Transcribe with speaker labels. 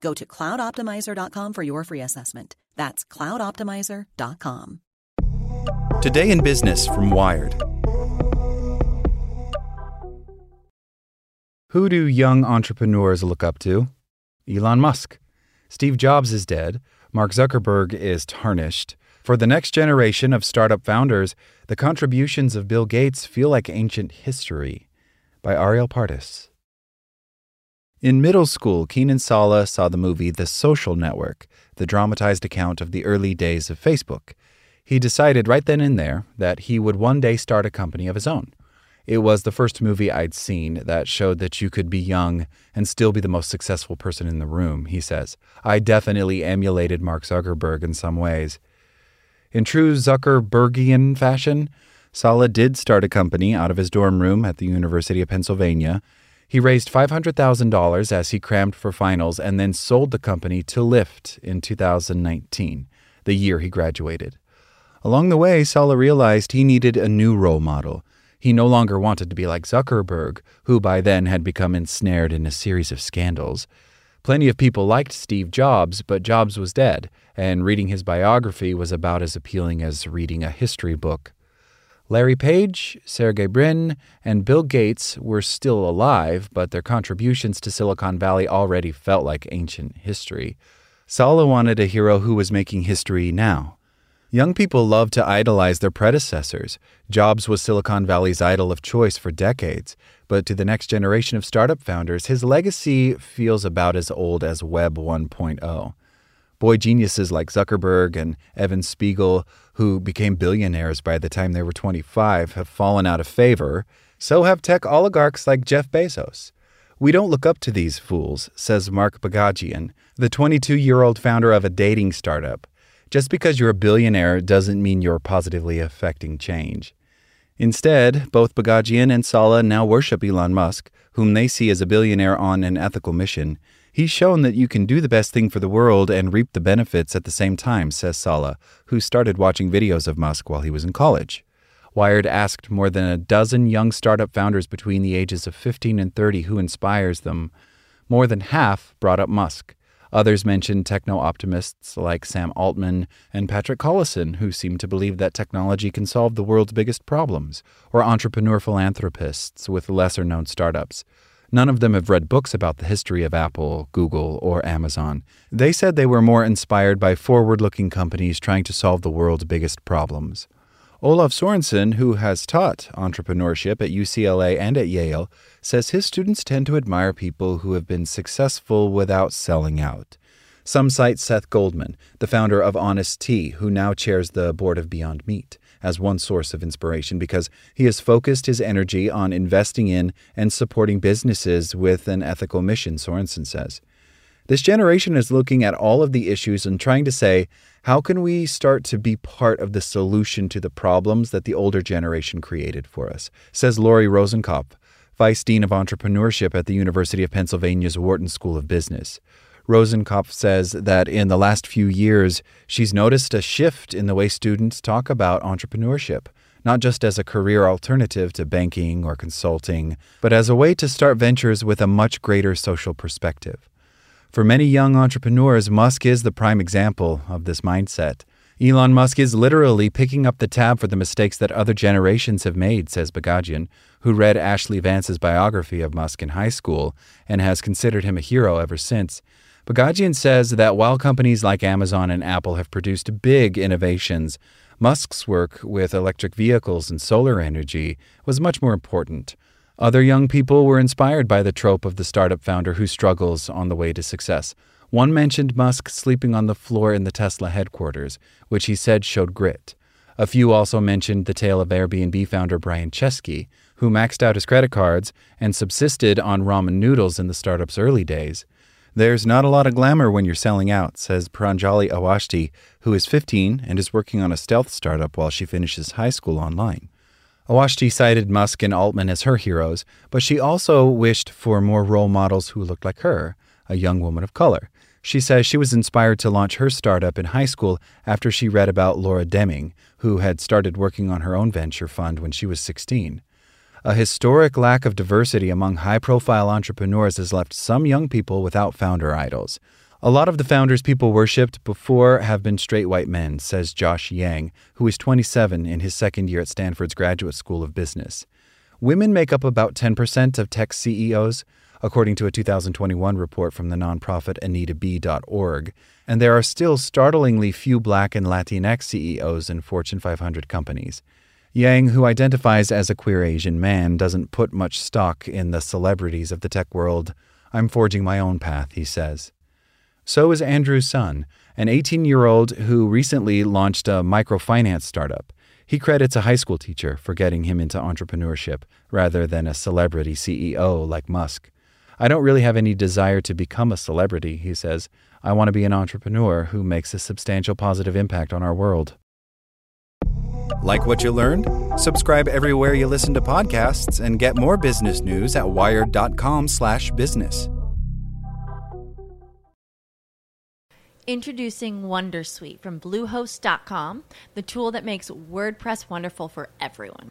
Speaker 1: Go to cloudoptimizer.com for your free assessment. That's cloudoptimizer.com.
Speaker 2: Today in Business from Wired.
Speaker 3: Who do young entrepreneurs look up to? Elon Musk. Steve Jobs is dead. Mark Zuckerberg is tarnished. For the next generation of startup founders, the contributions of Bill Gates feel like ancient history. By Arielle Pardes. In middle school, Keenan Sala saw the movie The Social Network, the dramatized account of the early days of Facebook. He decided right then and there that he would one day start a company of his own. It was the first movie I'd seen that showed that you could be young and still be the most successful person in the room, he says. I definitely emulated Mark Zuckerberg in some ways. In true Zuckerbergian fashion, Sala did start a company out of his dorm room at the University of Pennsylvania. He raised $500,000 as he crammed for finals and then sold the company to Lyft in 2019, the year he graduated. Along the way, Sala realized he needed a new role model. He no longer wanted to be like Zuckerberg, who by then had become ensnared in a series of scandals. Plenty of people liked Steve Jobs, but Jobs was dead, and reading his biography was about as appealing as reading a history book. Larry Page, Sergey Brin, and Bill Gates were still alive, but their contributions to Silicon Valley already felt like ancient history. Sala wanted a hero who was making history now. Young people love to idolize their predecessors. Jobs was Silicon Valley's idol of choice for decades, but to the next generation of startup founders, his legacy feels about as old as Web 1.0. Boy geniuses like Zuckerberg and Evan Spiegel, who became billionaires by the time they were 25, have fallen out of favor. So have tech oligarchs like Jeff Bezos. We don't look up to these fools, says Mark Bagagian, the 22 year old founder of a dating startup. Just because you're a billionaire doesn't mean you're positively affecting change. Instead, both Bagagian and Sala now worship Elon Musk, whom they see as a billionaire on an ethical mission. He's shown that you can do the best thing for the world and reap the benefits at the same time, says Sala, who started watching videos of Musk while he was in college. Wired asked more than a dozen young startup founders between the ages of 15 and 30 who inspires them. More than half brought up Musk. Others mentioned techno optimists like Sam Altman and Patrick Collison, who seem to believe that technology can solve the world's biggest problems, or entrepreneur philanthropists with lesser known startups. None of them have read books about the history of Apple, Google, or Amazon. They said they were more inspired by forward looking companies trying to solve the world's biggest problems. Olav Sorenson, who has taught entrepreneurship at UCLA and at Yale, says his students tend to admire people who have been successful without selling out. Some cite Seth Goldman, the founder of Honest Tea, who now chairs the board of Beyond Meat, as one source of inspiration because he has focused his energy on investing in and supporting businesses with an ethical mission, Sorenson says. This generation is looking at all of the issues and trying to say, how can we start to be part of the solution to the problems that the older generation created for us? Says Lori Rosenkopf, Vice Dean of Entrepreneurship at the University of Pennsylvania's Wharton School of Business. Rosenkopf says that in the last few years, she's noticed a shift in the way students talk about entrepreneurship, not just as a career alternative to banking or consulting, but as a way to start ventures with a much greater social perspective. For many young entrepreneurs, Musk is the prime example of this mindset. Elon Musk is literally picking up the tab for the mistakes that other generations have made, says Bagagian, who read Ashley Vance's biography of Musk in high school and has considered him a hero ever since. Bagagian says that while companies like Amazon and Apple have produced big innovations, Musk's work with electric vehicles and solar energy was much more important. Other young people were inspired by the trope of the startup founder who struggles on the way to success. One mentioned Musk sleeping on the floor in the Tesla headquarters, which he said showed grit. A few also mentioned the tale of Airbnb founder Brian Chesky, who maxed out his credit cards and subsisted on ramen noodles in the startup's early days. There's not a lot of glamour when you're selling out, says Pranjali Awasthi, who is 15 and is working on a stealth startup while she finishes high school online. Awasthi cited Musk and Altman as her heroes, but she also wished for more role models who looked like her, a young woman of color. She says she was inspired to launch her startup in high school after she read about Laura Deming, who had started working on her own venture fund when she was 16. A historic lack of diversity among high profile entrepreneurs has left some young people without founder idols. A lot of the founders people worshipped before have been straight white men, says Josh Yang, who is 27 in his second year at Stanford's Graduate School of Business. Women make up about 10% of tech CEOs, according to a 2021 report from the nonprofit AnitaB.org, and there are still startlingly few black and Latinx CEOs in Fortune 500 companies. Yang, who identifies as a queer Asian man, doesn't put much stock in the celebrities of the tech world. I'm forging my own path, he says. So is Andrew Sun, an 18 year old who recently launched a microfinance startup. He credits a high school teacher for getting him into entrepreneurship rather than a celebrity CEO like Musk. I don't really have any desire to become a celebrity, he says. I want to be an entrepreneur who makes a substantial positive impact on our world.
Speaker 2: Like what you learned? Subscribe everywhere you listen to podcasts and get more business news at wired.com/business.
Speaker 4: Introducing Wondersuite from Bluehost.com, the tool that makes WordPress wonderful for everyone.